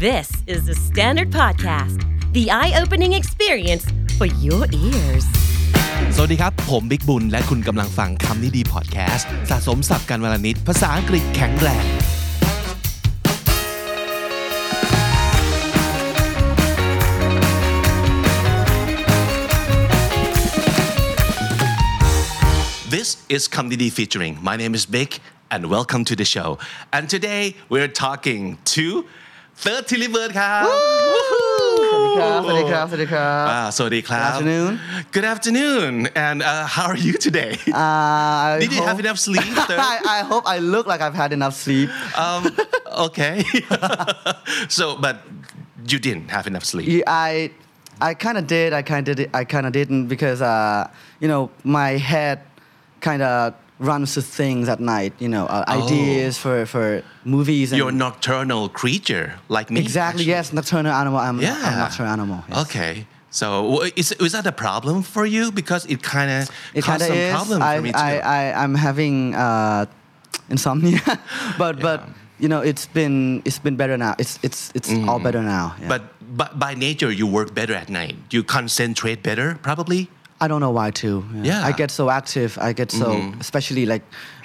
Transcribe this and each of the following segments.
This is the Standard Podcast, the eye opening experience for your ears. สวัสดีครับ ผมบิ๊กบุญ และคุณกำลังฟังคำนี้ดีพอดแคสต์สะสมสับกันวลนิด ภาษาอังกฤษแข็งแรง This is Comedy featuring. My name is Vic, and welcome to the show. And today we're talking to เติร์ดทิลิเบิร์ดครับ Woohoo! สวัสดีครับ Good afternoon. Good afternoon and uh, how are you today Uh, Did you have enough sleep sir? I, I hope I look like I've had enough sleep. um, okay so but you didn't have enough sleep I, I kind of did. I kind of did. I kind of didn't because, uh, you know, my head kind of runs to things at night. You know, uh, ideas for for movies. And you're a nocturnal creature like me exactly. actually. Yes, nocturnal animal. I'm, yeah I'm nocturnal animal. yes. okay so is, is that a problem for you because it kind of It caused some is. problem I, for me too I, I, I'm having uh, insomnia, but but you know it's been it's been better now. It's it's it's all better now. yeah. but, but by nature you work better at night you concentrate better probably I don't know why too. Yeah. I get so active. I get so, especially like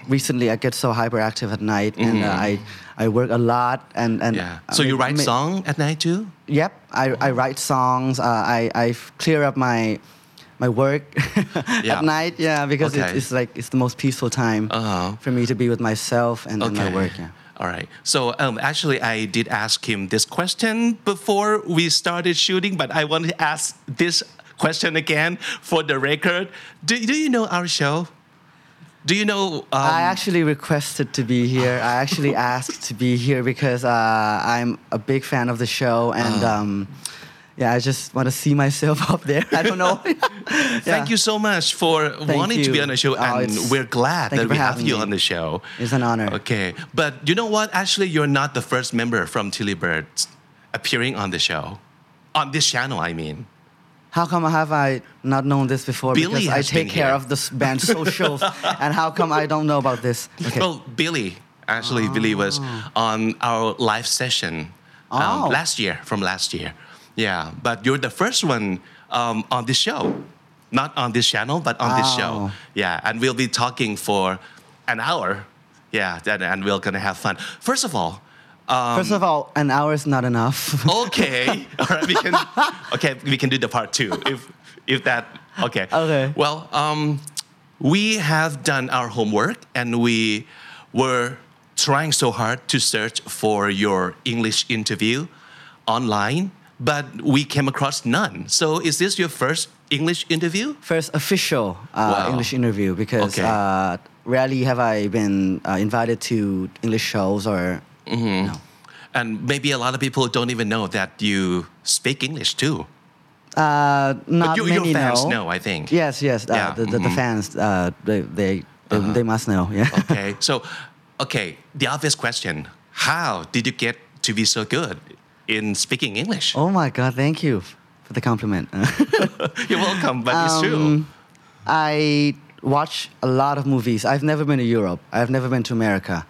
recently, I get so hyperactive at night, and uh, I I work a lot, and and yeah I so you write make- song at night too Yep, I, I write songs. Uh, I clear up my my work Yeah. at night. Yeah, because Okay. it's, it's like it's the most peaceful time Uh-huh. for me to be with myself and, and my work. Yeah. All right. So um, actually, I did ask him this question before we started shooting, but I want to ask this question again for the record. Do, do you know our show? Do you know? Um, I actually requested to be here. I actually asked to be here because uh, I'm a big fan of the show, and Uh-huh. um, yeah, I just want to see myself up there. I don't know. Thank you so much for wanting to be on the show, Oh, and it's- we're glad thank that we have you me. on the show. It's an honor. Okay, but you know what? Actually, you're not the first member from Tilly Birds appearing on the show, on this channel. I mean. How come have I not known this before? Billy because I take care here. of the band socials, and how come I don't know about this? Okay. Well, Billy, actually, Billy was on our live session um, Oh. last year, from last year. Yeah, but you're the first one um, on this show. Not on this channel, but on this show. Oh. Yeah, and we'll be talking for an hour. Yeah, that, and we're gonna have fun. First of all, um, First of all, an hour is not enough. okay, all right, we can. Okay, we can do the part two if if that. Okay. Okay. Well, um, we have done our homework and we were trying so hard to search for your English interview online, but we came across none. So, is this your first English interview? First official uh, Wow. English interview because Okay. uh, rarely have I been uh, invited to English shows or. No. And maybe a lot of people don't even know that you speak English too. Uh, not you- many your fans know. know, I think. Yes, yes. Uh, Yeah, The, the, the mhm. fans, uh, they, they, they, they must know. Yeah. okay so okay the obvious question how did you get to be so good in speaking english oh my God! Thank you for the compliment. you're welcome but it's true Um, I watch a lot of movies. I've never been to Europe. I've never been to America.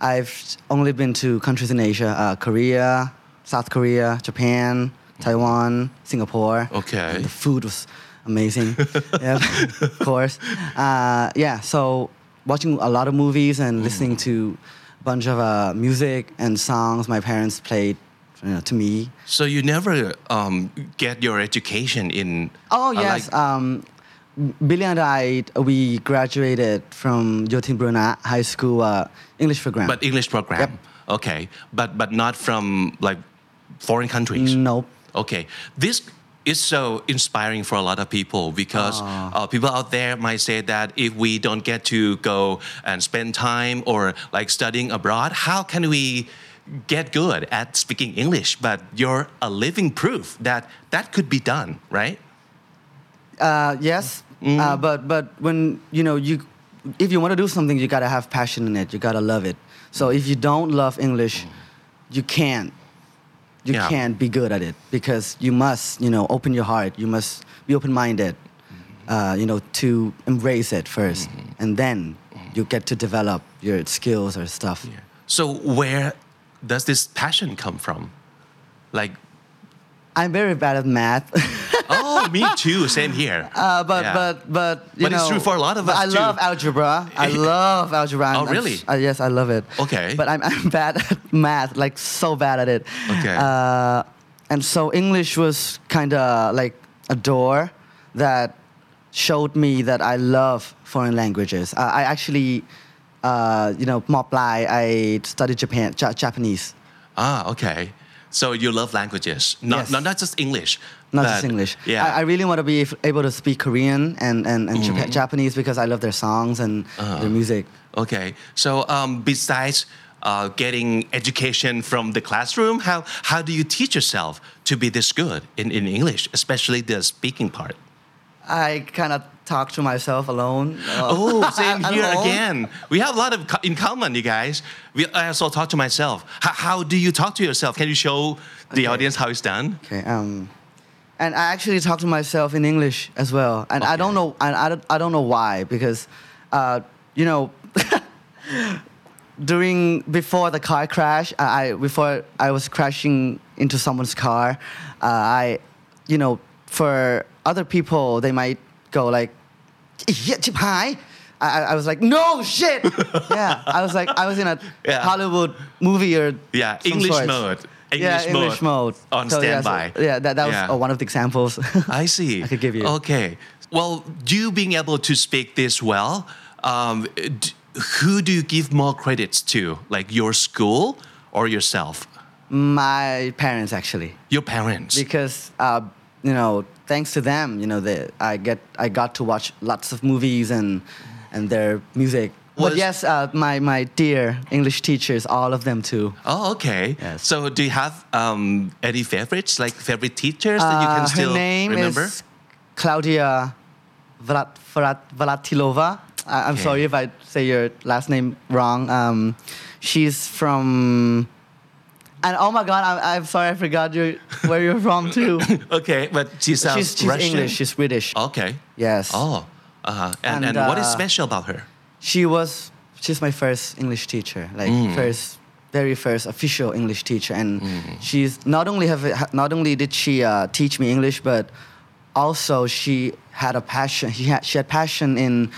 I've only been to countries in Asia: uh, Korea, South Korea, Japan, Taiwan, Singapore. Okay. And the food was amazing. yeah, of course. Uh, yeah. So watching a lot of movies and listening to a bunch of uh, music and songs my parents played you know, to me. so you never um, get your education in Oh uh, yes, like- um, Billy and I we graduated from Yothinburana High School uh, English program. but english program Yep. okay but but not from like foreign countries nope. Okay, this is so inspiring for a lot of people because uh, people out there might say that if we don't get to go and spend time or like studying abroad, how can we get good at speaking English? But you're a living proof that that could be done, right? Uh, yes, Mm. uh, but but when you know you, if you want to do something, you gotta have passion in it. You gotta love it. So if you don't love English, you can't. You Yeah. can't be good at it because you must, you know, open your heart. You must be open-minded, uh, you know, to embrace it 1st and then you get to develop your skills or stuff. So where does this passion come from? Like, I'm very bad at math. oh, me too. Same here. Uh, but Yeah. but but you But know, it's true for a lot of us, I too. love algebra. I love algebra. Oh, really? uh, yes, I love it. Okay. But I'm, I'm bad at math, like so bad at it. Okay. Uh, and so English was kind of like a door that showed me that I love foreign languages. I, I actually, uh, you know, Moplai, I studied Japan, Ja- Japanese. Ah, okay. So you love languages, not Yes. not, not just English. Not just English. Yeah. I, I really want to be able to speak Korean and, and, and Mm-hmm. Japa- Japanese because I love their songs and Uh-huh. their music. Okay. So um, besides uh, getting education from the classroom, how how do you teach yourself to be this good in, in English, especially the speaking part? I kind of talk to myself alone. uh, Oh, same here home. again. We have a lot of co- in common, you guys. We, I also talk to myself. How, how do you talk to yourself? Can you show the Okay. audience how it's done? Okay. Um, and I actually talk to myself in English as well, and I don't know, and I don't, I don't know why because, uh, you know, during before the car crash, I, I before I was crashing into someone's car, uh, I, you know, for other people they might go like, "Yeah, chip high." I, I- was like, no shit. yeah, I was like, I was in a Yeah. Hollywood movie or Yeah, English sorts. mode. yeah, English English mode mode on So, yeah, so- standby. Yeah, that, that was Yeah. uh, one of the examples. I see. I could give you. Okay. Well, you being able to speak this well, um, d- who do you give more credits to? Like your school or yourself? My parents actually, Your parents. because uh, you know, thanks to them, you know, they, I get I got to watch lots of movies and and their music. Was- but yes, uh, my my dear English teachers, all of them too. Oh, okay. Yes. So, do you have um, any favorites, like favorite teachers that you can Uh, still her name remember? is Claudia Vlat, Vlat, Vlatilova. I, I'm Okay. sorry if I say your last name wrong. Um, she's from. And oh my God, I, I'm sorry, I forgot your, where you're from too. okay, but she sounds she's she's Russian. English, she's British. Okay. Yes. Oh. Uh-huh. And, and, And, what is uh, special about her? She was, she's my first English teacher, like Mm. first, very first official English teacher. And Mm. she's not only have, not only did she uh, teach me English, but also she had a passion. She had, she had passion in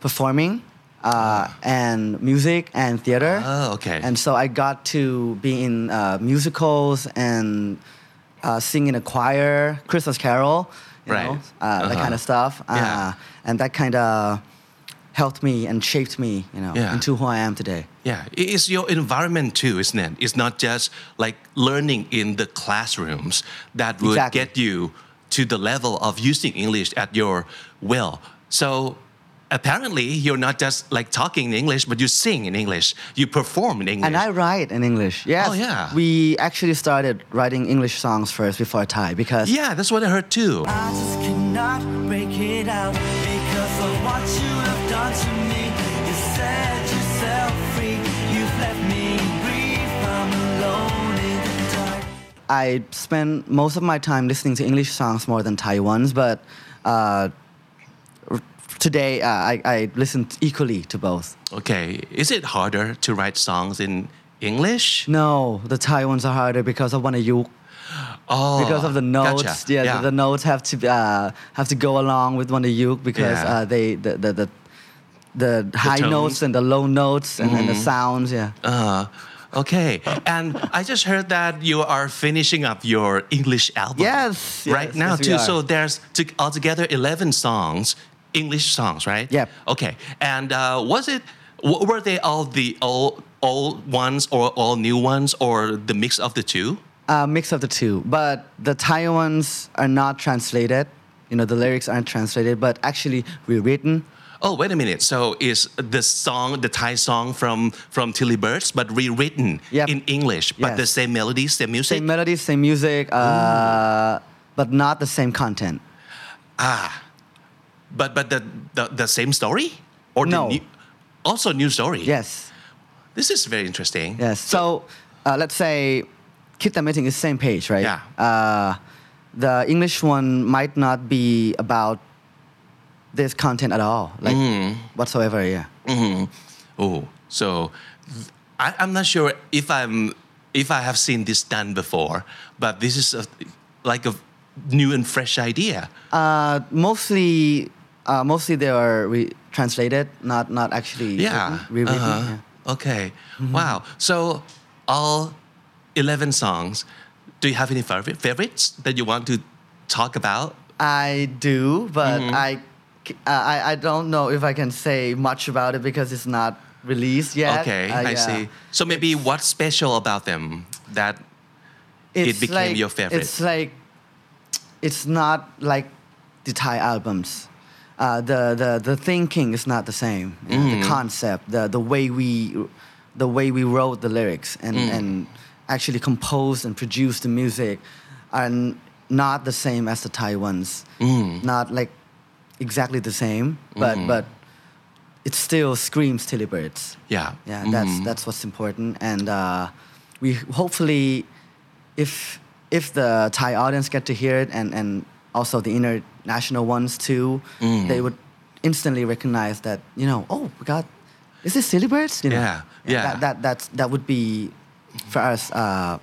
performing uh, and music and theater. Oh, okay. And so I got to be in uh, musicals and uh, sing in a choir, Christmas carol, you Right. know, uh, that Uh-huh. kind of stuff. Uh, Yeah. And that kind of helped me and shaped me, you know, Yeah. into who I am today. Yeah, it is your environment too, isn't it? It's not just like learning in the classrooms that would Exactly. get you to the level of using English at your will. So apparently, you're not just like talking in English, but you sing in English, you perform in English. And I write in English. Yes. Oh, yeah. We actually started writing English songs first before Thai because yeah, that's what I heard too. I just cannot break it out because of what you have done to me. You set yourself free, you've left me grief. I'm alone in the dark. I spend most of my time listening to English songs more than Thai ones, but uh, r- today uh, I, I listen equally to both. Okay, is it harder to write songs in English? No, the Thai ones are harder because of Wanayuk. Oh, Because of the notes, gotcha. yeah, The, the notes have to uh, have to go along with Wanayuk because Yeah. uh, they the the, the, the high tones. notes and the low notes and, and the Mm-hmm. sounds, yeah. Uh, okay. And I just heard that you are finishing up your English album. Yes, Right yes, now, yes, too. So there's to, altogether 11 songs, English songs, right? Yeah. Okay. And uh, was it, w- were they all the old, old ones or all new ones or the mix of the two? A mix of the two, but the Thai ones are not translated. You know, the lyrics aren't translated, but actually rewritten. Oh, wait a minute. So is the song, the Thai song from, from Tilly Birds, but rewritten Yep. in English, but Yes. the same melodies, same music? Same melodies, same music, uh, but not the same content. But but the the, the same story or No. the new, also new story. Yes, This is very interesting. yes. So uh, let's say Kit Meeting is same page, right? Yeah. Uh, the English one might not be about this content at all, like Mm. whatsoever. Yeah. Oh, so th- I, I'm not sure if I'm if I have seen this done before, but this is a, like a new and fresh idea. Uh, mostly, uh, mostly they are re- translated, not not actually Yeah. rewritten. Uh-huh. yeah. Okay. Wow. So all 11 songs. Do you have any favorite favorites that you want to talk about? I do, but Mm-hmm. I, uh, I I don't know if I can say much about it because it's not released yet. Okay, Uh, I yeah. see. So maybe what's special about them that It's became like, your favorite. It's like it's not like the Thai albums. Uh, the, the the thinking is not the same. you know. The concept, the the way we the way we wrote the lyrics and, Mm. and actually composed and produced the music are not the same as the Thai ones. Mm. Not like exactly the same, but Mm-hmm. but it still screams Tilly Birds. yeah. Yeah, that's Mhm. that's what's important, and uh, we hopefully, if if the Thai audience get to hear it, and and also the international ones too, Mm. they would instantly recognize that you know, oh, we got, is this Tilly Birds? You know, Yeah, yeah. That that that's, that would be, for us, uh,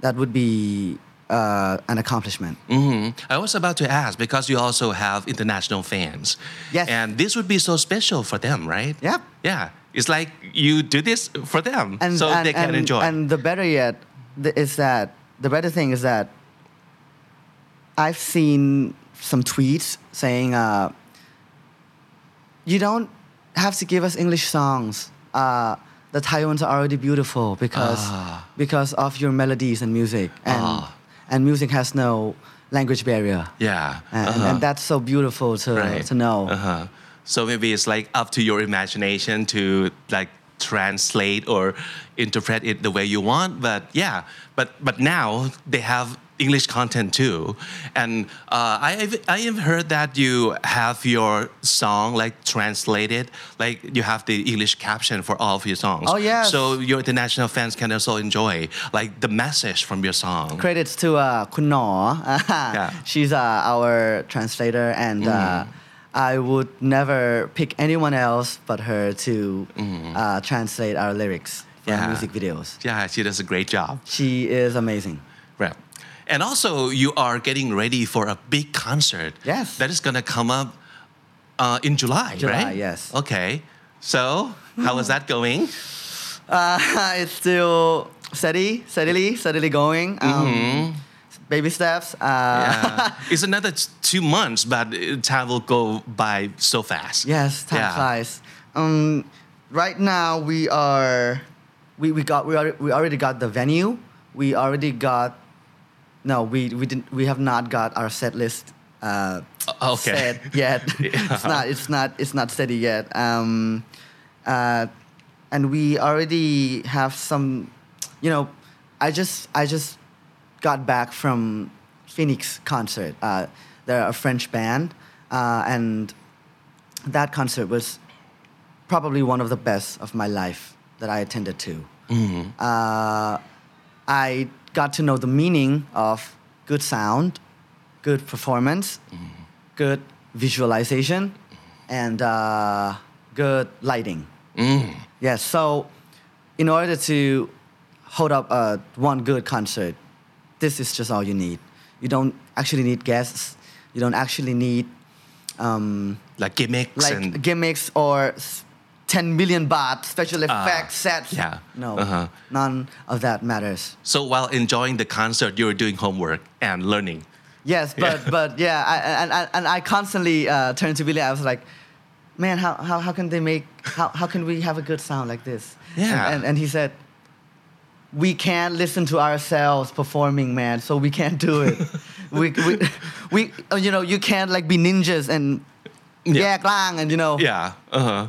that would be uh, an accomplishment. hmm I was about to ask because you also have international fans. Yes. And this would be so special for them, right? Yep. Yeah. It's like you do this for them and so and, they can and, enjoy. And the better yet is that the better thing is that I've seen some tweets saying, uh, "You don't have to give us English songs. Uh, the Thai ones are already beautiful because Ah. because of your melodies and music, and Ah. and music has no language barrier. yeah. And, Uh-huh. and that's so beautiful to right. to know. Uh-huh. So maybe it's like up to your imagination to like translate or interpret it the way you want. But yeah, but but now they have English content too, and uh, I I have heard that you have your song like translated, like you have the English caption for all of your songs. Oh, yes. So your international fans can also enjoy like the message from your song. credits to uh, Kun. Yeah. She's uh, our translator, and uh, I would never pick anyone else but her to uh, translate our lyrics for Yeah. music videos. Yeah, she does a great job. She is amazing. Right. And also, you are getting ready for a big concert. Yes. That is going to come up uh, in July, July, right? yes. Okay. So, how is that going? Uh, it's still steady, steadily, steadily going. Um, Baby steps. Uh, Yeah. it's another two months, but time will go by so fast. Yes, time Yeah. flies. Um, right now we are, we, we got we already, we already got the venue. We already got, no, we we didn't we have not got our set list. Uh, Uh, okay. Set yet. it's not it's not it's not steady yet. Um, uh, and we already have some, you know, I just I just got back from Phoenix concert. Uh, they're a French band, uh, and that concert was probably one of the best of my life that I attended to. Uh, I got to know the meaning of good sound, good performance, good visualization, and uh, good lighting. Yes, so in order to hold up uh, one good concert, this is just all you need. You don't actually need guests. You don't actually need um, Like gimmicks like and. gimmicks or s- 10 million baht special effects sets. yeah. No, Uh-huh. none of that matters. So, while enjoying the concert, you were doing homework and learning. Yes, but but yeah, I, and, and, and I constantly uh, turned to Billy. I was like, man, how, how, how can they make how, how can we have a good sound like this? Yeah. And, and, and he said, we can't listen to ourselves performing, man. So we can't do it. we, we, we, uh, you know, you can't like be ninjas and Yeah. yeah, and you know Yeah. Uh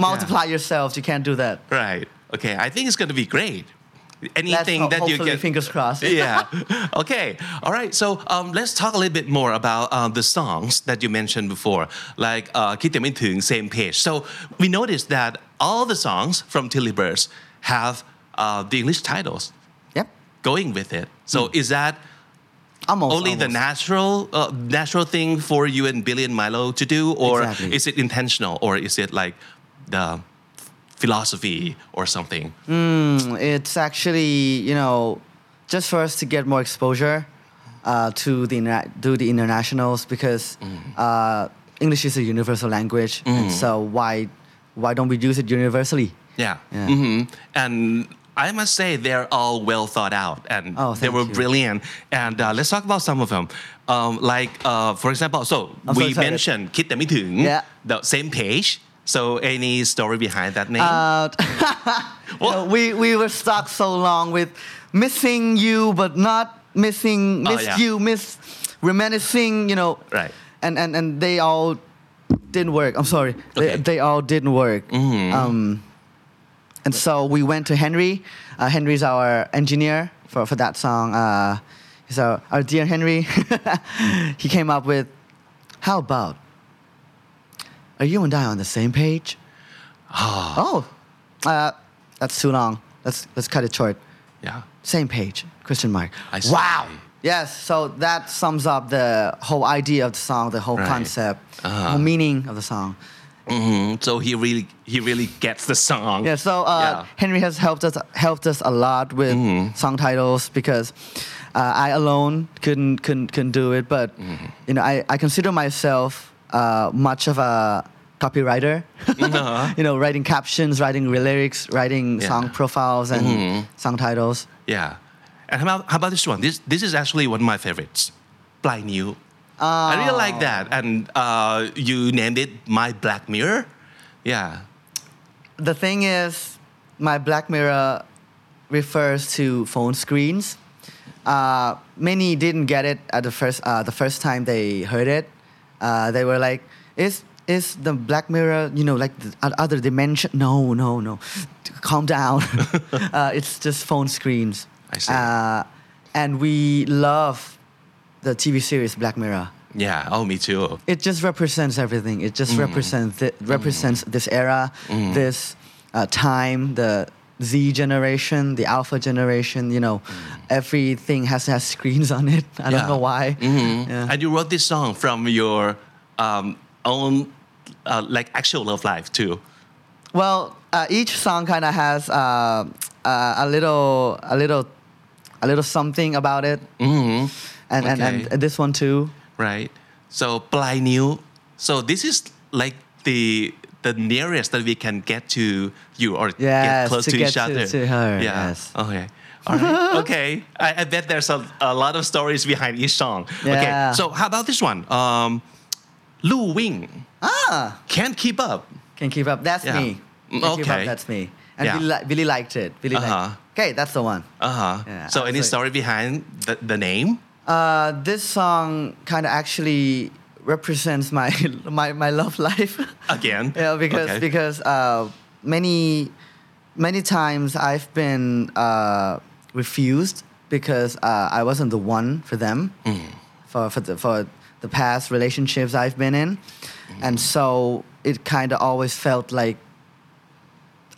multiply yeah. yourself. You can't do that. Right. Okay. I think it's going to be great. Anything that you get. Fingers crossed. yeah. okay. All right. So um, let's talk a little bit more about uh, the songs that you mentioned before, like uh, Keep Them Same Page. So we noticed that all the songs from Tilly Birds have uh, the English titles. Yep. Going with it. So mm. is that Almost, only almost. the natural uh, natural thing for you and Billy and Milo to do, or exactly. is it intentional, or is it like the philosophy or something? Mm, it's actually, you know, just for us to get more exposure uh, to the do the internationals because mm. uh, English is a universal language, mm. so why why don't we use it universally? Yeah, yeah. Mm-hmm. and. I must say they're all well thought out and oh, they were you. brilliant. And uh, let's talk about some of them. Um, like uh, for example, so we mentioned mentioned Kit yeah. the same page. So any story behind that name? Uh, know, we we were stuck so long with missing you, but not missing Oh, miss yeah. you, miss reminiscing. You know, Right. And and and they all didn't work. I'm sorry, Okay. Mm-hmm. they, they all didn't work. Um, and so we went to Henry. Uh, Henry's our engineer for, for that song. Uh, he's our, our dear Henry. he came up with, how about, are you and I on the same page? oh, uh, that's too long. Let's, let's cut it short. yeah. Same page, question mark. I see. Wow. Yes, so that sums up the whole idea of the song, the whole Right. concept, Uh-huh. whole meaning of the song. hmm So he really he really gets the song. Yeah, so uh, Yeah. Henry has helped us helped us a lot with Mm-hmm. song titles because uh, I alone couldn't couldn't couldn't do it. But Mm-hmm. you know, I, I consider myself uh, much of a copywriter. uh-huh. you know, writing captions, writing lyrics, writing yeah. song profiles and mm-hmm. song titles. Yeah. And how about, how about, this one? This this is actually one of my favorites. Blind New. Oh. I really like ah. that. And uh, you named it My Black Mirror. Yeah. The thing is, My Black Mirror refers to phone screens. Uh, many didn't get it at the first uh, the first time they heard it. Uh, they were like, "Is is the Black Mirror? You know, like the other dimension? No, no, no. Calm down. uh, it's just phone screens." I see. Uh, and we love the TV series Black Mirror Yeah. Oh, me too. it just represents everything. It just represents th- represents this era, this uh, time, the Z generation, the Alpha generation. You know, mm. everything has has screens on it. I yeah. don't know why. Mm-hmm. Yeah. And you wrote this song from your um, own uh, like actual love life too. Well, uh, each song kind of has uh, uh, a little a little a little something about it. Mm-hmm. And, okay. and and this one too. Right. So Blind New. So this is like the the nearest that we can get to you or get close to to, get each to- other. to her, Yeah. yes. Okay. All right. okay. I, I bet there's a, a lot of stories behind each song. Okay. So how about this one? Um, Lu Wing. Ah, Can't keep up. Can't keep up. That's Yeah. me. Mm, Can keep up. okay. That's me. And Yeah. Billy, li- Billy liked it. Billy liked. Uh-huh. Okay, that's the one. Uh huh. Yeah, so any story behind the, the name? Uh, this song kind of actually represents my my, my love life. Again? yeah, because Okay. because uh, many many times I've been uh, refused because uh, I wasn't the one for them Mm. for for the, for the past relationships I've been in, Mm-hmm. and so it kind of always felt like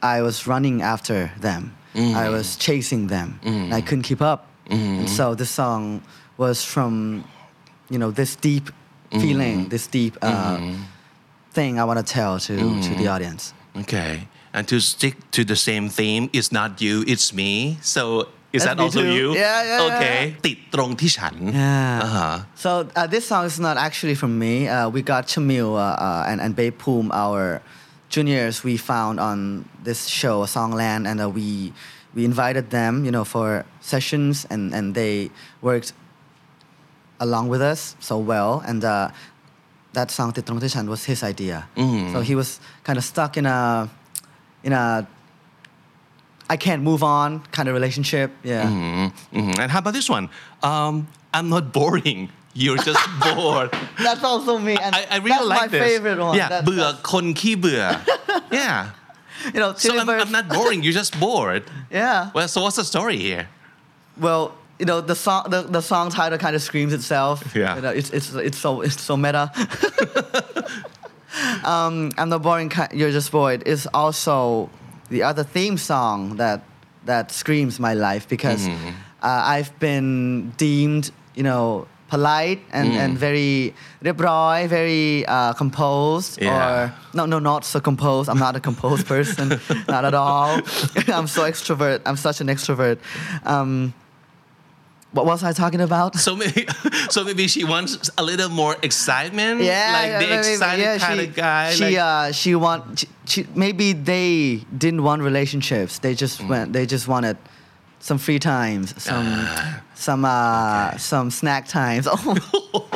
I was running after them. Mm. I was chasing them. and I couldn't keep up. Mm-hmm. And so this song was from, you know, this deep feeling, Mm-hmm. this deep uh, thing I want to tell to, to the audience. Okay. And to stick to the same theme, it's not you, it's me. So is That's that me also too. you? Yeah, yeah, Okay. ติดตรงที่ฉัน Yeah. Uh-huh. So uh, this song is not actually from me. Uh, we got Chamil uh, uh, and, and Babe Poom, our juniors, we found on this show, Songland, and uh, we we invited them, you know, for sessions, and, and they worked along with us so well. And uh, that song, "ติดตรงที่ฉัน" was his idea. Mm. So he was kind of stuck in a in a I can't move on kind of relationship. Yeah. Mhm, mhm. And how about this one? Um, I'm not boring. You're just bored. That's also me. And I, I really that's like my this. favorite one. Yeah, That- เบื่อ that's- คนขี้เบื่อ Yeah. you know, So I'm, Chili I'm not boring. You're just bored. Yeah. Well, so what's the story here? Well, you know the song the, the song title kind of screams itself. Yeah, you know, it's it's it's so it's so meta. um, I'm the boring kind. You're just bored. Is also the other theme song that that screams my life because mm-hmm. uh, I've been deemed you know polite and, mm. and very rebroy, very uh, composed. Yeah. Or no, no, not so composed. I'm not a composed person, not at all. I'm so extrovert. I'm such an extrovert. Um, what was I talking about So maybe, so maybe she wants a little more excitement. yeah, like the maybe- excited yeah, kind she, of guy. She like, uh, she want she, she, maybe they didn't want relationships. They just Mm. went. They just wanted some free times, some some uh, some snack times. Oh,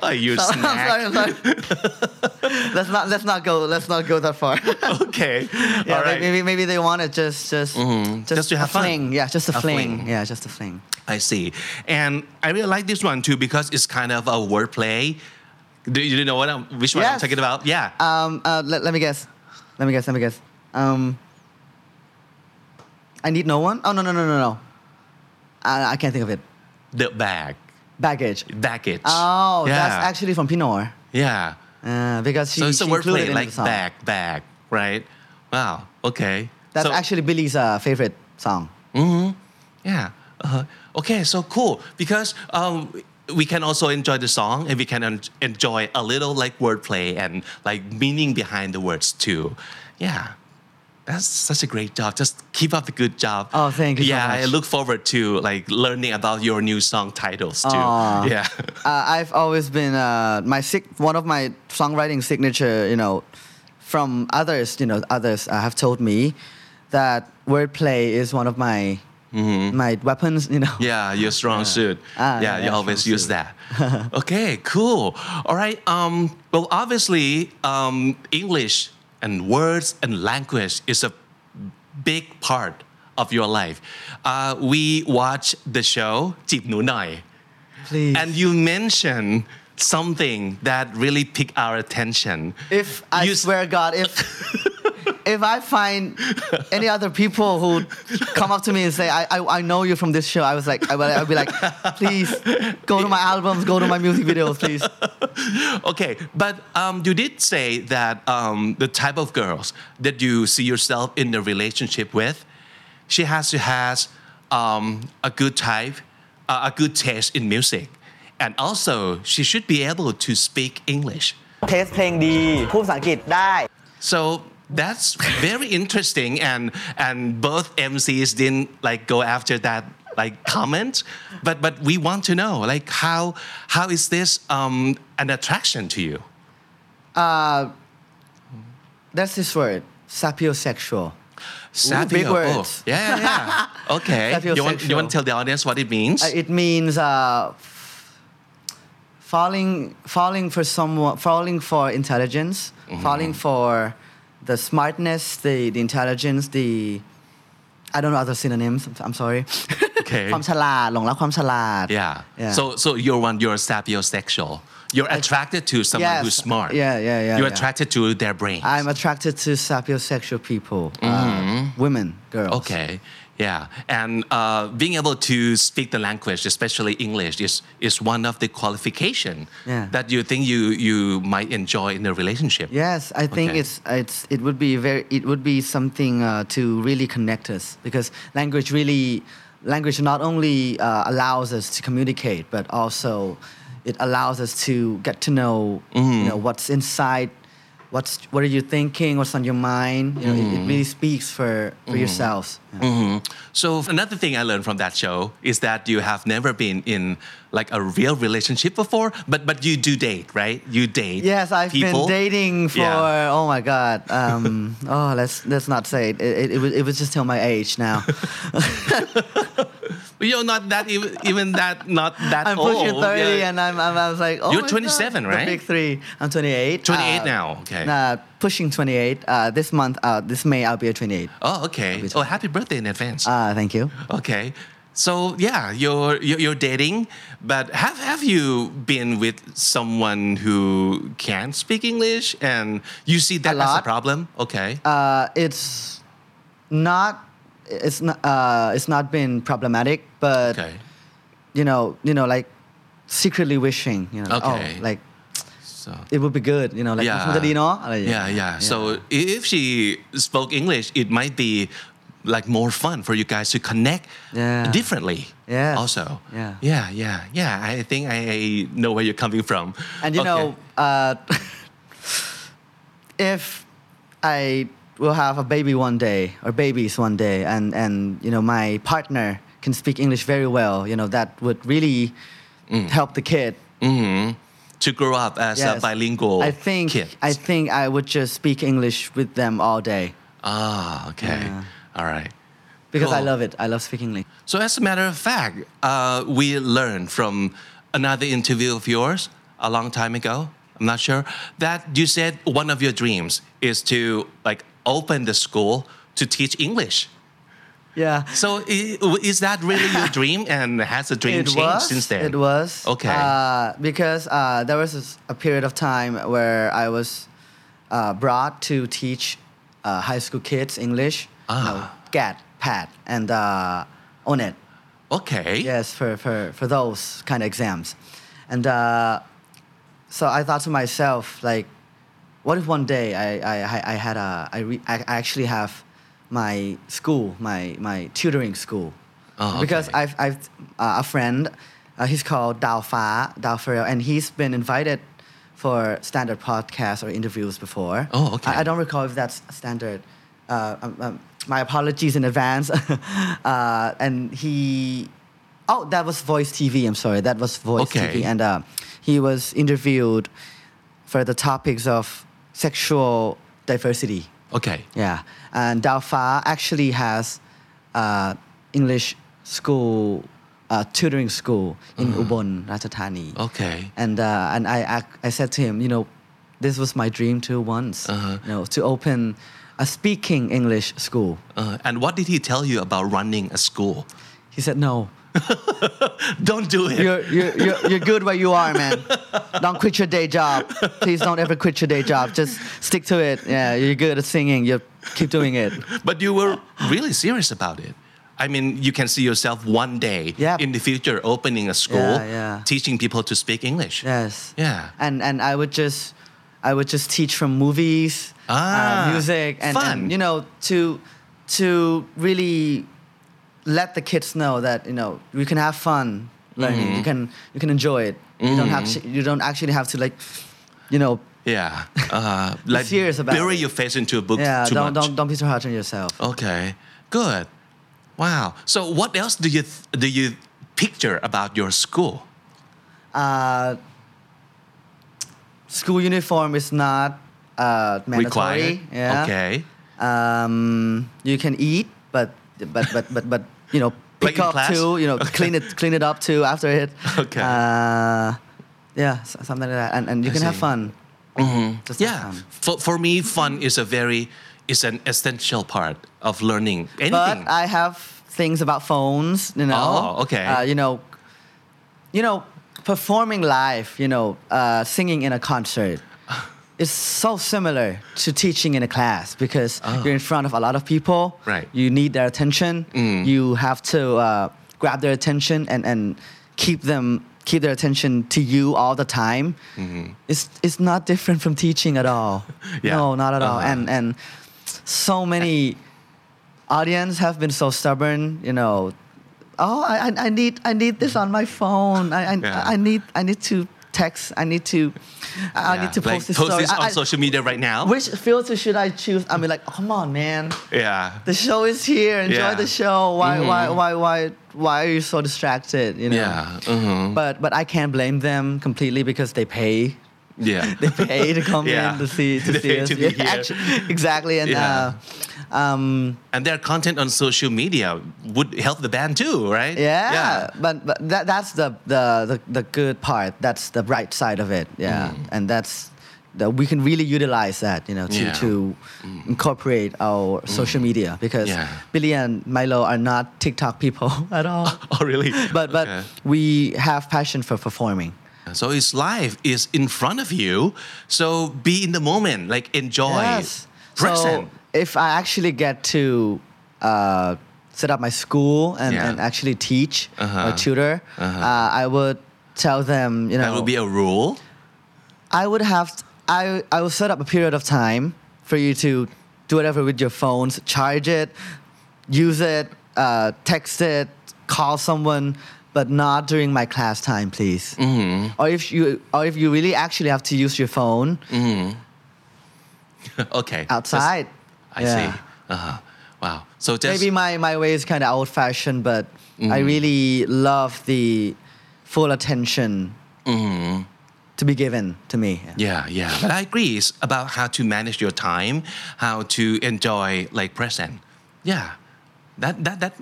oh, you I'm snack. sorry. I'm sorry. let's not let's not go let's not go that far. okay. yeah, All right. maybe maybe they want wanted just just Just to have a fun. fling. Yeah, just a, A fling. fling. Yeah, just a fling. I see. And I really like this one too because it's kind of a wordplay. Do you know what I'm, which one I'm talking about? Yeah. Um, uh, let, let me guess. Let me guess. Let me guess. Um, I need no one. Oh no no no no no. I, I can't think of it. the bag. Baggage. Baggage. Oh, yeah. that's actually from Pinor. Yeah. Uh, because she, So it's a wordplay like bag, bag, right? Wow. Okay. That's So- actually Billy's uh, favorite song. Mhm. Yeah. Uh-huh. Okay, so cool because um, we can also enjoy the song and we can en- enjoy a little like wordplay and like meaning behind the words too. Yeah. That's such a great job. Just keep up the good job. Oh, thank you so Yeah, I look forward to like learning about your new song titles too. Yeah. Uh, I've always been uh, my sig- one of my songwriting signature. You know, from others. You know, others uh, have told me that wordplay is one of my Mm-hmm. my weapons, you know. Yeah, your strong suit. Ah, yeah, yeah, you always use suit. that. okay, cool. All right. Um, well, obviously, um, English and words and language is a big part of your life. Uh, we watch the show Jeep Nunai. Please. And you mentioned something that really piqued our attention. If I you, swear God, if if I find any other people who come up to me and say, I, I, I know you from this show, I was like, I would I'd be like, please go to my albums, go to my music videos, please. Okay, but um, you did say that um, the type of girls that you see yourself in a relationship with, she has to has um, a good type, uh, a good taste in music, and also she should be able to speak English. เทสเพลงดี พูดภาษาอังกฤษได้ So that's very interesting, and and both MCs didn't like go after that like comment, but but we want to know like how how is this um, an attraction to you? uh That's this word, sapiosexual. Sapio. big Oh, words. yeah, yeah. Okay. you, want, you want to tell the audience what it means? Uh, it means uh, falling, falling for someone, falling for intelligence, Mm-hmm. falling for the smartness, the, the intelligence, the I don't know other synonyms. I'm, I'm sorry. Okay. ความฉลาดหลงรักความฉลาด yeah. Yeah. So so you're one. You're sapiosexual. You're attracted to someone Yes. who's smart. Yeah, yeah, yeah, You're yeah. attracted to their brains. I'm attracted to sapiosexual people, uh, women, girls. Mm-hmm. Okay, yeah, and uh, being able to speak the language, especially English, is is one of the qualification Yeah. that you think you you might enjoy in a relationship. Yes, I think Okay. it's it's it would be very it would be something uh, to really connect us because language really language not only uh, allows us to communicate but also it allows us to get to know Mm-hmm. you know what's inside what's what are you thinking? What's on your mind? You know it, it Mm-hmm. really speaks for for yourselves. Yeah. So another thing I learned from that show is that you have never been in like a real relationship before, but but you do date, right? You date. Yes, I've people. been dating for Yeah. oh my god. Um, oh, let's let's not say it. It, it, was, it was just till my age now. You're not that even, even that not that I'm old. pushing 30 Yeah. and I'm, I'm I was like, oh You're my 27, God. right? The big three. I'm 28. 28 Uh, now, okay. Nah, pushing 28. Uh, this month, uh, this May, I'll be at 28. Oh, okay. Oh, happy birthday in advance. Uh, thank you. Okay so yeah you're you're dating but have have you been with someone who can speak english and you see that a as a problem okay uh, it's not it's not uh, it's not been problematic but okay. you know you know like secretly wishing you know okay. oh like so. it would be good you know like yeah. yeah yeah so if she spoke english it might be like more fun for you guys to connect Yeah. differently. Yes. Also. Yeah. Yeah. Yeah. Yeah. I think I, know where you're coming from. And you Okay. know, uh, if I will have a baby one day or babies one day, and and you know my partner can speak English very well, you know that would really Mm. help the kid. to grow up as a bilingual I think kid. I think I would just speak English with them all day ah, okay. Yeah. All right. because I love it. I love speaking English. So, as a matter of fact, uh, we learned from another interview of yours a long time ago. I'm not sure that you said one of your dreams is to like open the school to teach English. Yeah. So, is that really your dream, and has the dream it changed was, since then? It was. Okay. Uh, because uh, there was a period of time where I was uh, brought to teach uh, high school kids English. You know, Ah. GAT, PAT, and uh, ONET. Okay. Yes, for, for, for those kind of exams. And uh, so I thought to myself, like, what if one day I, I, I- had a, I, re, I actually have my school, my, my tutoring school. Oh, okay. Because. I've, I've uh, a friend, uh, he's called Dao Fa, Dao Farrell, and he's been invited for standard podcasts or interviews before. Oh, okay. I, I don't recall if that's standard. Uh, um, um, my apologies in advance. uh, and he, oh, that was Voice TV. I'm sorry, that was Voice Okay. TV, and uh, he was interviewed for the topics of sexual diversity. Okay. Yeah, and Dao Fa actually has uh, English school, uh, tutoring school in Ubon, Ratchathani. Okay. And uh, and I, I I said to him, you know, this was my dream too once, Uh-huh. you know, to open a speaking English school. Uh, and what did he tell you about running a school? He said, no, Don't do it. you're, you're, you're, you're good where you are, man. Don't quit your day job. Please don't ever quit your day job. Just stick to it. Yeah, you're good at singing. You keep doing it. But you were really serious about it. I mean, you can see yourself one day Yep. in the future opening a school, Yeah, yeah. teaching people to speak English. Yes. Yeah. And and I would just I would just teach from movies, Ah, uh, music, and, fun. and you know to to really let the kids know that you know you can have fun learning. Mm-hmm. You can you can enjoy it. You don't have to, you don't actually have to like you know Yeah. Uh, like serious about bury it. your face into a book yeah too don't much. don't don't be too hard on yourself. Okay. Good. Wow. So what else do you th- do you picture about your school? Uh, school uniform is not uh, mandatory. Required. Yeah. Okay. um, you can eat, but but but but but you know pick up too. You know, clean it clean it up too after it. Okay. Uh, yeah, something like that, and and you I can have fun. Mm-hmm. Just Yeah. fun. For, for me, fun is a very is an essential part of learning anything. But I have things about phones. You know. Oh, okay. Uh, you know, you know, performing live. You know, uh, singing in a concert. Is so similar to teaching in a class because you're in front of a lot of people. Oh. Right. You need their attention. You have to uh, grab their attention and, and keep them keep their attention to you all the time. It's it's not different from teaching at all. Yeah. No, not at all. Uh-huh. And and so many audience have been so stubborn. You know, oh, I, I- I need I need this on my phone. I I, Yeah. I need I need to text. I need to I Yeah. need to like, post this post story. this on I- social media right now. Which filter should I choose? I mean, like, oh, come on, man. yeah. The show is here. Enjoy Yeah. the show. Why, why, Mhm. why, why, why are you so distracted? You know. Yeah. mhm. But but I can't blame them completely because they pay. Yeah. They pay to come Yeah. in to see to They see us. to Yeah, here. actu- exactly. And Yeah. uh, um, and their content on social media would help the band too, right? yeah, but but that, that's the, the the the good part. That's the bright side of it. Yeah, and that's that we can really utilize that. You know, to Mm. Yeah. Mm. to incorporate our social media because Yeah. Billy and Milo are not TikTok people at all. Oh, really? But but we have passion for performing. So it's life is in front of you. So be in the moment, like enjoy. Yes. Present. So if I actually get to uh, set up my school and, Yeah. and actually teach Uh-huh. or tutor, Uh-huh. uh, I would tell them, you know, that would be a rule. I would have, I, I will set up a period of time for you to do whatever with your phones, charge it, use it, uh, text it, call someone, but not during my class time, please. Mm-hmm. Or if you, or if you really actually have to use your phone okay. outside. I Yeah. see. Uh-huh. Wow. So just Maybe my, my way is kind of old fashioned, but Mm-hmm. I really love the full attention to be given to me. Yeah, yeah. But I agree. It's about how to manage your time, how to enjoy like present. Yeah. That that that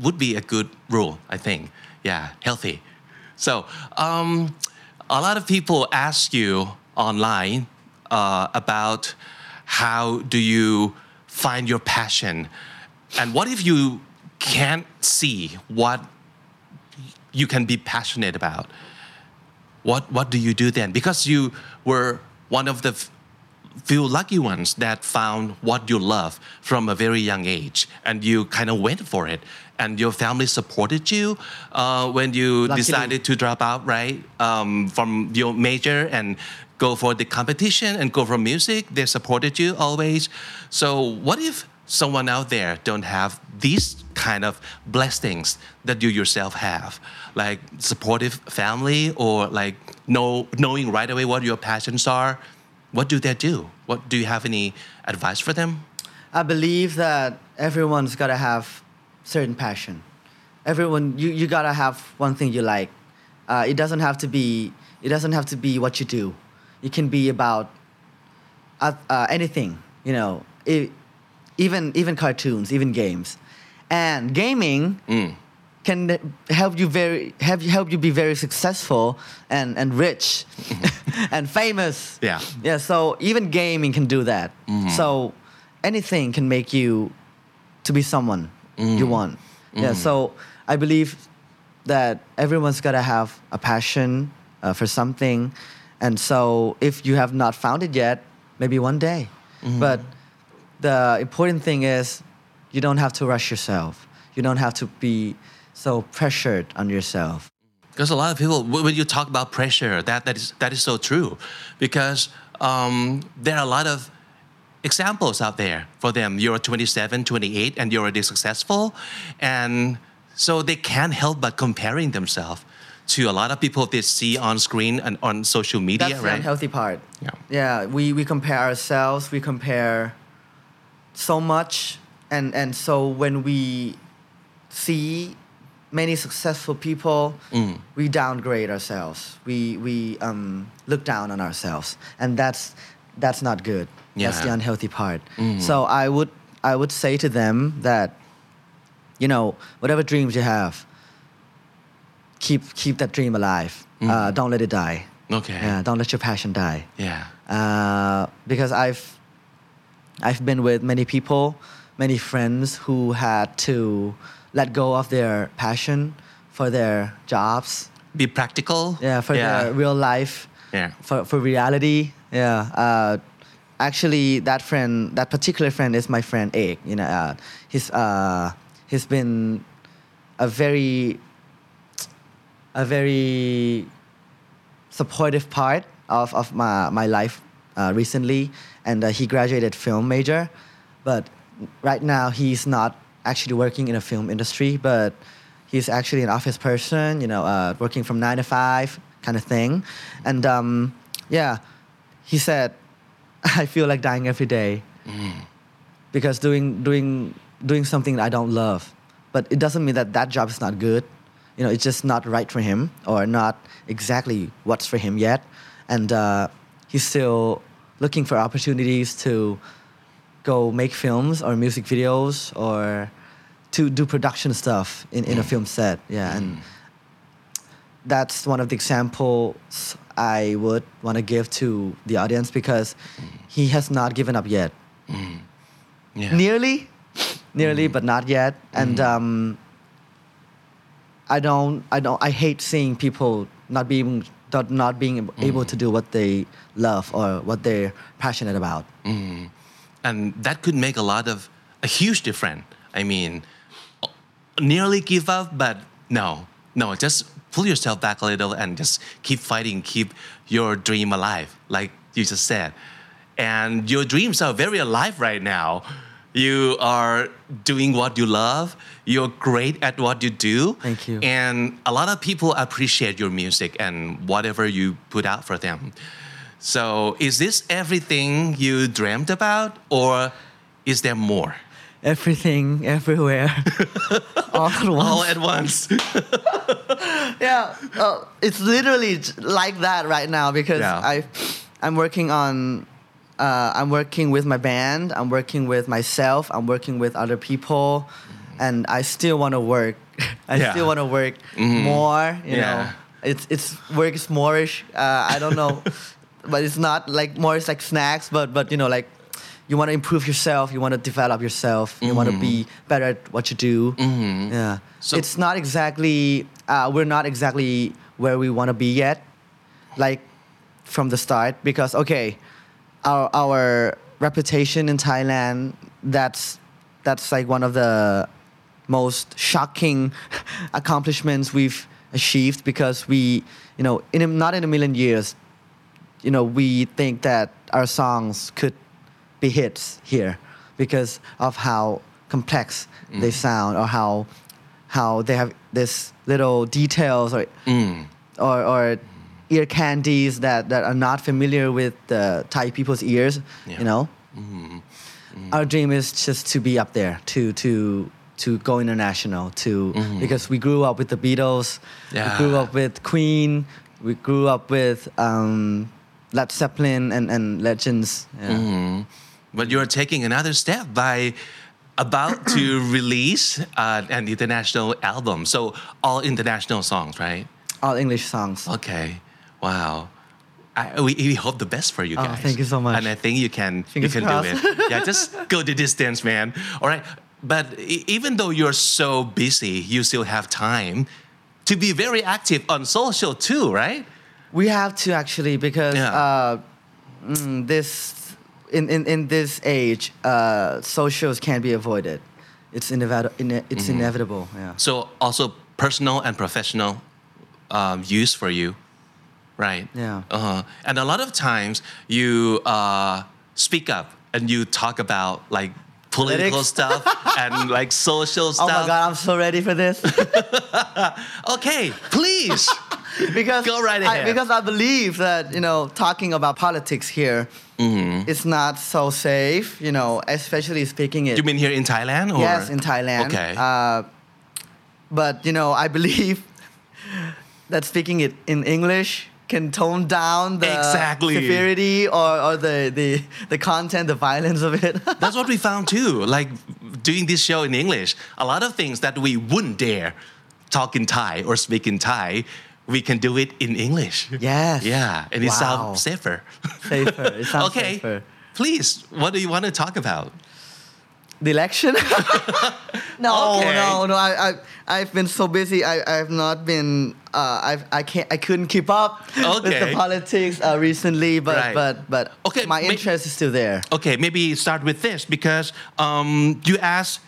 would be a good rule, I think. Yeah, healthy. So, um, a lot of people ask you online uh, about how do you find your passion, and what if you can't see what you can be passionate about? what what do you do then? Because you were one of the few lucky ones that found what you love from a very young age, and you kind of went for it, and your family supported you uh, when you Luckily. decided to drop out, right, um, from your major and go for the competition and go for music. They supported you always. So what if someone out there don't have these kind of blessings that you yourself have like supportive family or like know knowing right away what your passions are what do they do what do you have any advice for them I believe that everyone's got to have certain passion. Everyone, you, you got to have one thing you like. Uh, it doesn't have to be. It doesn't have to be what you do. It can be about uh, uh, anything. You know, it, even even cartoons, even games, and gaming can help you very help help you be very successful and and rich and famous. Yeah. Yeah. So even gaming can do that. So anything can make you to be someone you want. Yeah. So I believe that everyone's got to have a passion uh, for something, and so if you have not found it yet, maybe one day. But the important thing is you don't have to rush yourself. You don't have to be so pressured on yourself. because a lot of people when you talk about pressure that that is that is so true because um, there are a lot of examples out there for them you're 27 28 and you're already successful and so they can't help but comparing themselves to a lot of people they see on screen and on social media That's the unhealthy part. Yeah. Yeah, we, we compare ourselves, we compare so much, and, and so when we see many successful people, Mm. we downgrade ourselves. We, we um, look down on ourselves, and that's, that's not good. That's the unhealthy part. So I would, I would say to them that, you know, whatever dreams you have, keep, keep that dream alive. Uh, don't let it die. okay Yeah, don't let your passion die. yeah Uh, because I've I've been with many people, many friends who had to let go of their passion for their jobs. be practical Yeah, for their real life. Yeah. For for reality. Yeah. Uh, actually, that friend, that particular friend, is my friend Egg. You know, uh, he's uh, he's been a very a very supportive part of, of my, my life uh, recently and uh, he graduated film major but right now he's not actually working in a film industry but he's actually an office person you know uh, working from nine to five kind of thing and um, yeah he said i feel like dying every day because doing doing doing something that I don't love. But it doesn't mean that that job is not good. You know, it's just not right for him or not exactly what's for him yet. And uh, he's still looking for opportunities to go make films or music videos or to do production stuff in, in a film set. Yeah, and that's one of the examples I would want to give to the audience because he has not given up yet. Mm. Yeah. Nearly nearly mm. but not yet. And mm. um, i don't i don't i hate seeing people not being not, not being able to do what they love or what they're passionate about. And that could make a lot of a huge difference. I mean nearly give up but no. No just pull yourself back a little and just keep fighting keep your dream alive like you just said and your dreams are very alive right now You are doing what you love. You're great at what you do. Thank you. And a lot of people appreciate your music and whatever you put out for them. So, is this everything you dreamt about, or is there more? Everything, everywhere, all at once. All at once. yeah, uh, it's literally like that right now because Yeah. I, I'm working on, uh, I'm working with my band. I'm working with myself. I'm working with other people, and I still want to work. I Yeah. still want to work more. You Yeah. know, it's it's work is moreish. Uh, I don't know, but it's not like more. It's like snacks, but but you know like. You want to improve yourself. You want to develop yourself. You want to be better at what you do. Yeah. So- it's not exactly. Uh, we're not exactly where we want to be yet, like from the start. Because okay, our our reputation in Thailand. That's that's like one of the most shocking accomplishments we've achieved because we, you know, in a, not in a million years, you know, we think that our songs could be hits here because of how complex they mm. sound or how how they have this little details or mm. or, or ear candies that, that are not familiar with the Thai people's ears, Yeah. you know. Mm-hmm. Mm-hmm. Our dream is just to be up there, to to to go international, to mm-hmm. because we grew up with the Beatles, Yeah. we grew up with Queen, we grew up with um, Led Zeppelin and, and legends. Yeah. But you're taking another step by about to release uh, an international album. So all international songs, right? All English songs. Okay. Wow. I, we, we hope the best for you guys. Oh, guys. thank you so much. And I think you can Fingers you can crossed. do it. Yeah, just go the distance, man. All right. But even though you're so busy, you still have time to be very active on social too, right? We have to actually because Yeah. uh, mm, this in, in, in this age, uh, socials can't be avoided. It's inevitable. It's Mm-hmm. inevitable. Yeah. So also personal and professional um, use for you, right? Yeah. Uh-huh. And a lot of times you uh, speak up and you talk about like political stuff and like social stuff. Oh my God! I'm so ready for this. Okay, please. because Go right I, ahead. because I believe that you know talking about politics here Mm-hmm. is not so safe. You know, especially speaking it. you mean here in Thailand? Or? yes, in Thailand. Okay. Uh, but you know, I believe that speaking it in English can tone down the Exactly. severity or, or the, the the content, the violence of it. That's what we found too. Like doing this show in English, a lot of things that we wouldn't dare talk in Thai or speak in Thai, we can do it in English. Yes. Yeah, and it sounds safer. Safer. It sounds okay. safer. Please, what do you want to talk about? The election? no, Okay. no, no. I, I, I've been so busy. I, I've not been. Uh, I've, I can't. I couldn't keep up with the politics uh, recently. But, Right. but, but. Okay, My may- interest is still there. Okay, maybe start with this because um, you asked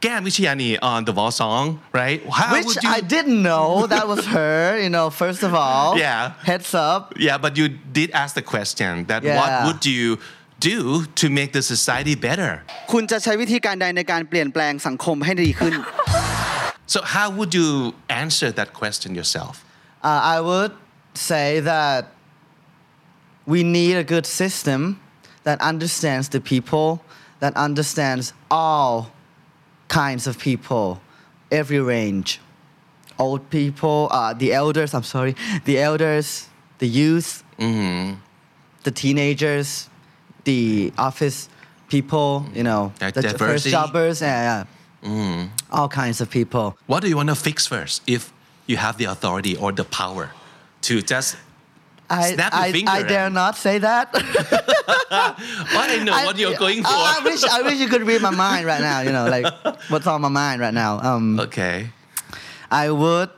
Gam Vichayani on the Wall song, right? How Which would you? I didn't know that was her. You know, first of all. Yeah. Heads up. Yeah, but you did ask the question that Yeah. what would you do to make the society better? คุณจะใช้วิธีการใดในการเปลี่ยนแปลงสังคมให้ดีขึ้น So how would you answer that question yourself? Uh, I would say that we need a good system that understands the people, that understands all kinds of people, every range. Old people, uh, the elders, I'm sorry, the elders, the youth, the teenagers, the office people, you know, the first diversity? jobbers, yeah, yeah. all kinds of people. What do you want to fix first if you have the authority or the power to just I, Snap your I, finger I dare me. not say that. well, I know what you're going for. Oh, I wish I wish you could read my mind right now. You know, like what's on my mind right now. Um, okay. I would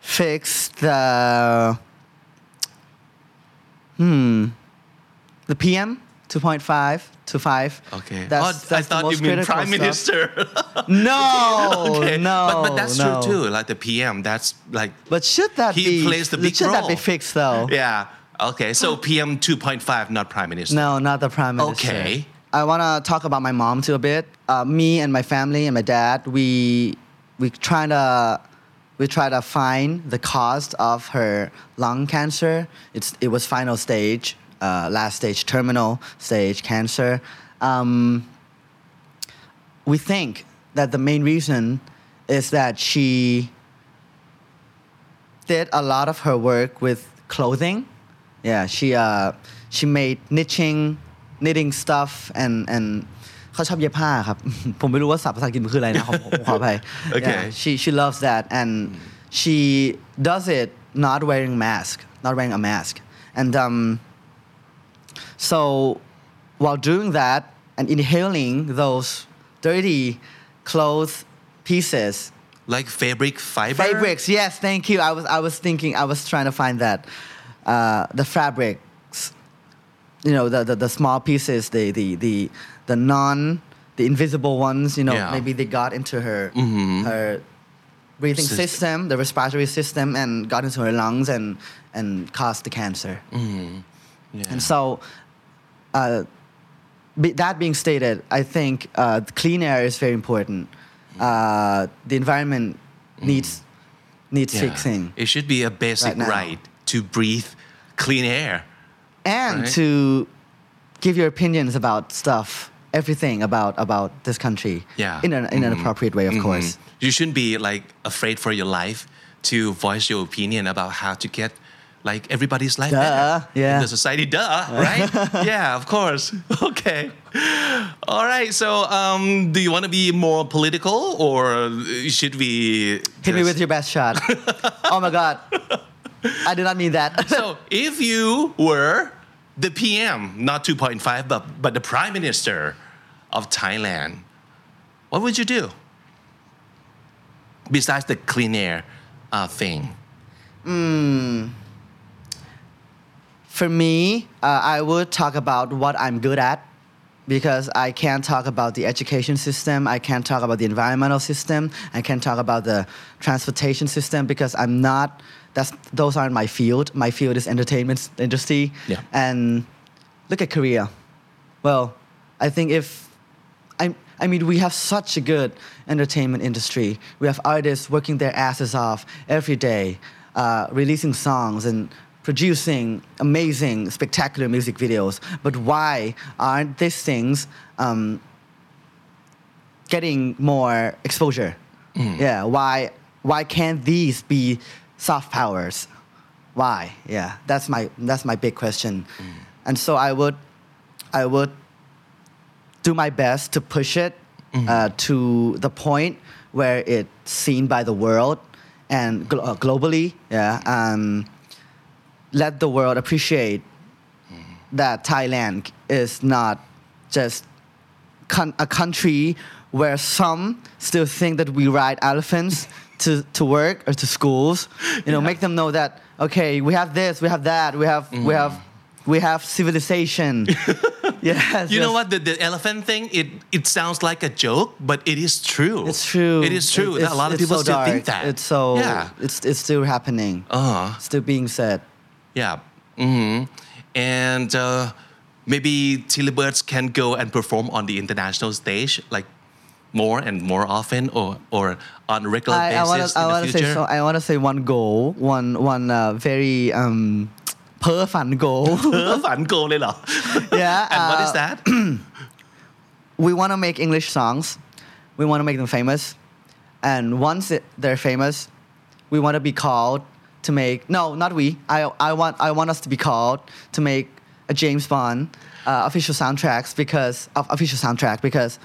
fix the hmm the PM 2.5 to 5. Okay. That's, oh, that's I thought you mean prime minister. No, okay. no, But, but that's no. true too. Like the PM, that's like But should that He be plays the big should that be fixed though? yeah. Okay. So PM 2.5, not prime minister. No, not the prime minister. Okay. I wanna talk about my mom too a bit. Uh, me and my family and my dad, we we try to we try to find the cause of her lung cancer. It's it was final stage, uh, last stage, terminal stage cancer. Um, we think that the main reason is that she did a lot of her work with clothing. Yeah, she uh, she made knitting, knitting stuff and and เขาชอบเย็บผ้าครับ ผมไม่รู้ว่าศัพท์ภาษาอังกฤษมันคืออะไรนะขอผมขออภัย Okay. Yeah, she she loves that and she does it not wearing mask, not wearing a mask, and um, so while doing that and inhaling those dirty clothes pieces like fabric fiber? Fabrics yes thank you. I was i was thinking i was trying to find that. Uh, the fabrics you know the, the the small pieces the the the the non the invisible ones you know Yeah. maybe they got into her her breathing System. system the respiratory system and got into her lungs and and caused the cancer Yeah. and so, uh, be, that being stated, I think uh, clean air is very important. Uh, the environment needs needs Yeah. fixing, It should be a basic Right right to breathe clean air. and Right. to give your opinions about stuff, everything about about this country. Yeah. in an in an appropriate way, of course. Mhm. You shouldn't be like afraid for your life to voice your opinion about how to get like everybody's life Duh, better yeah. in the society. Duh, right? yeah, of course. Okay. All right. So, um, do you want to be more political, or should we? Hit me with your best shot. oh my God, I did not mean that. So, if you were the PM, not 2.5, but but the Prime Minister of Thailand, what would you do? Besides the clean air uh, thing. For me, uh, I would talk about what I'm good at because I can't talk about the education system, I can't talk about the environmental system, I can't talk about the transportation system because I'm not that's those aren't my field. My field is entertainment industry. Yeah. And look at Korea. Well, I think if I, I mean, we have such a good entertainment industry. We have artists working their asses off every day, uh, releasing songs and producing amazing, spectacular music videos. But why aren't these things um, getting more exposure? Yeah. Why? Why can't these be soft powers? Why? Yeah. That's my that's my big question. And so I would, I would do my best to push it uh, to the point where it's seen by the world and uh, globally. Yeah, um, let the world appreciate that Thailand is not just con- a country where some still think that we ride elephants to, to work or to schools. You know, make them know that okay, we have this, we have that, we have we have we have civilization. yes, You know what? The, the elephant thing, it, it sounds like a joke, but it is true. It's true. It is true. It- a lot of people so still dark. think that. It's so. Yeah. It's it's still happening. Uh-huh. Still being said. Yeah. Mm-hmm. And uh, maybe Tilly Birds can go and perform on the international stage, like more and more often, or or on regular I, basis I wanna, in I the future. Say, so I want to say one goal, one one uh, very um, per fun goal. per fun goal, eh, Yeah. and uh, what is uh, that? we want to make English songs. We want to make them famous, and once it, they're famous, we want to be called to make. No, not we. I I want I want us to be called to make a James Bond uh, official soundtracks because of official soundtrack because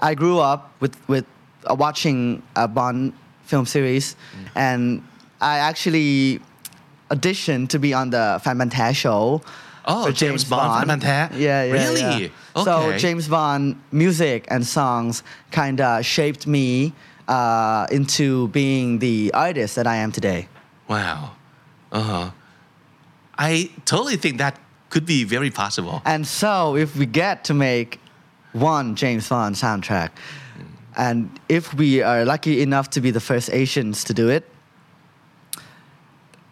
I grew up with with uh, watching a Bond film series, and I actually auditioned to be on the Fan Pan Tae show. Oh, for James Bond, Tare? Yeah, yeah. Really? yeah. So James Bond music and songs kind of shaped me uh, into being the artist that I am today. Wow uh-huh I totally think that could be very possible And so if we get to make one James Bond soundtrack, and if we are lucky enough to be the first Asians to do it,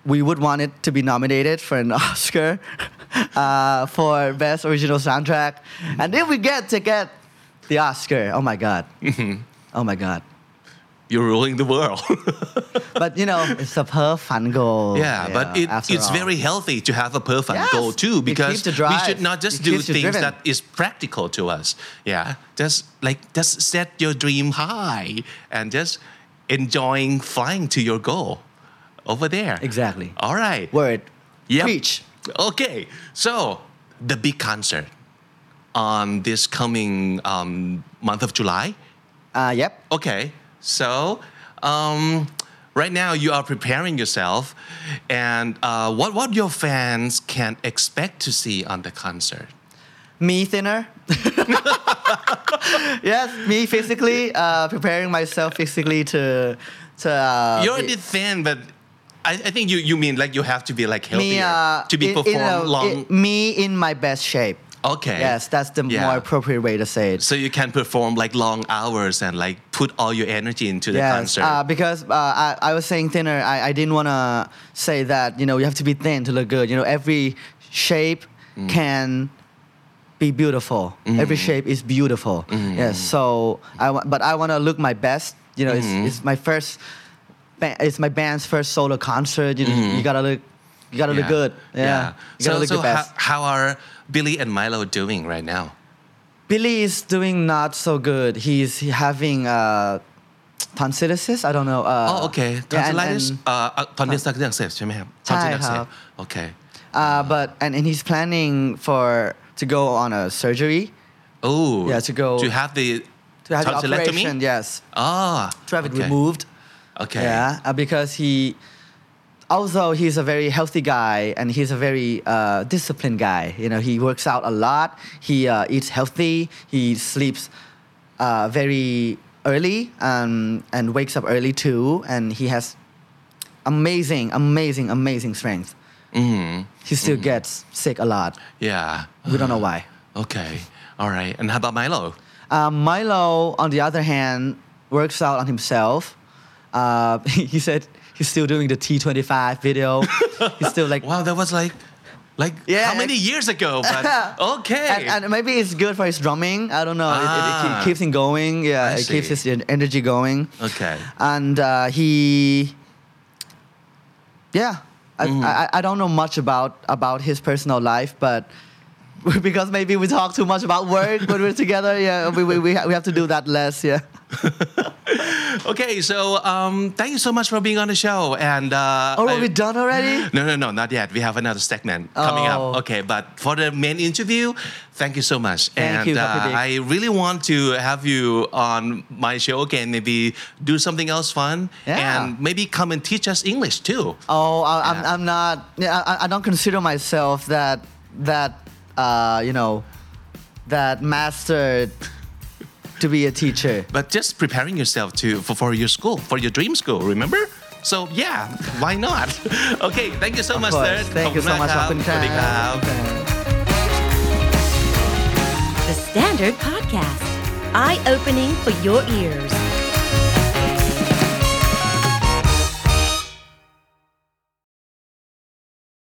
we would want it to be nominated for an Oscar. uh, for best original soundtrack, and if we get to get the Oscar. Oh my god! Mm-hmm. Oh my god! You're ruling the world. But you know, it's a per fun goal. yeah, you but it, it's all. very healthy to have a perfect Yes, goal too, because we should not just It do things driven. that is practical to us. Yeah, just like just set your dream high and just enjoying flying to your goal over there. Exactly. All right. Word. Yep. Preach. Okay, so the big concert on this coming um, month of July. Uh, yep. Okay, so um, right now you are preparing yourself, and uh, what what your fans can expect to see on the concert? Me thinner. yes, me physically uh, preparing myself physically to to. Uh, You're already thin, but I, I think you, you mean like you have to be like healthier me uh, to be in- in performed a- long. in- me in my best shape. Okay. Yes, that's the Yeah. more appropriate way to say it. So you can perform like long hours and like put all your energy into the yes, concert. uh, because uh, I, I was saying thinner. I, I didn't want to say that you know you have to be thin to look good. You know every shape Mm. can be beautiful. Mm-hmm. Every shape is beautiful. Yes. So I wa- but I want to look my best. You know, Mm-hmm. it's, it's my first. ba- It's my band's first solo concert. You, you gotta look. You gotta look good. Yeah. You gotta So, look so your how, how are Billy and Milo doing right now? Billy is doing not so good. He's having uh, tonsillitis. I don't know. Uh, อ๋อโอเค yeah, and- tonsillitis and- เอ่อตอนนี้สักเรื่องเสพใช่ไหมครับ ใช่ tonsillitis ครับ โอเค Uh, but and, and he's planning for to go on a surgery oh Yeah, to go- to have the to have the tonsillectomy operation. Yes, ah to have it okay. removed. okay Yeah, uh, because he, although he's a very healthy guy and he's a very uh, disciplined guy. You know, he works out a lot. He uh, eats healthy. He sleeps uh, very early um, and wakes up early too. And he has amazing, amazing, amazing strength. Mm-hmm. He still gets sick a lot. yeah We don't know why. okay all right and how about Milo Um, Milo, on the other hand, works out on himself. Uh, he said he's still doing the T25 video. he's still like, wow that was like like Yeah, how many years ago but okay and, and maybe it's good for his drumming. I don't know. It, it- it Ah. keeps him going. Yeah, I it keeps his energy going. okay And uh, he, yeah, I, Mm-hmm. I, I don't know much about about his personal life, but. Because maybe we talk too much about work when we're together. Yeah, we, we, we, we have to do that less. Yeah. okay so um, thank you so much for being on the show and uh, Oh, are we done already? No, no, no, not yet. We have another segment coming Oh. up. Okay, but for the main interview, thank you so much. Thank and you, uh, I really want to have you on my show again. Maybe do something else fun, Yeah. and maybe come and teach us English too. Oh, I, Yeah. I'm, I'm not. Yeah, I, I don't consider myself that that uh, you know that mastered to be a teacher. But just preparing yourself to for, for your school, for your dream school. Remember? So yeah, why not? okay, thank you so Of much, course. Third. Thank you so much. ข ข อ อ บบ คุ คุณ ณ ค ค รั รั บบ สวัสดีครับ The Standard Podcast, eye opening for your ears.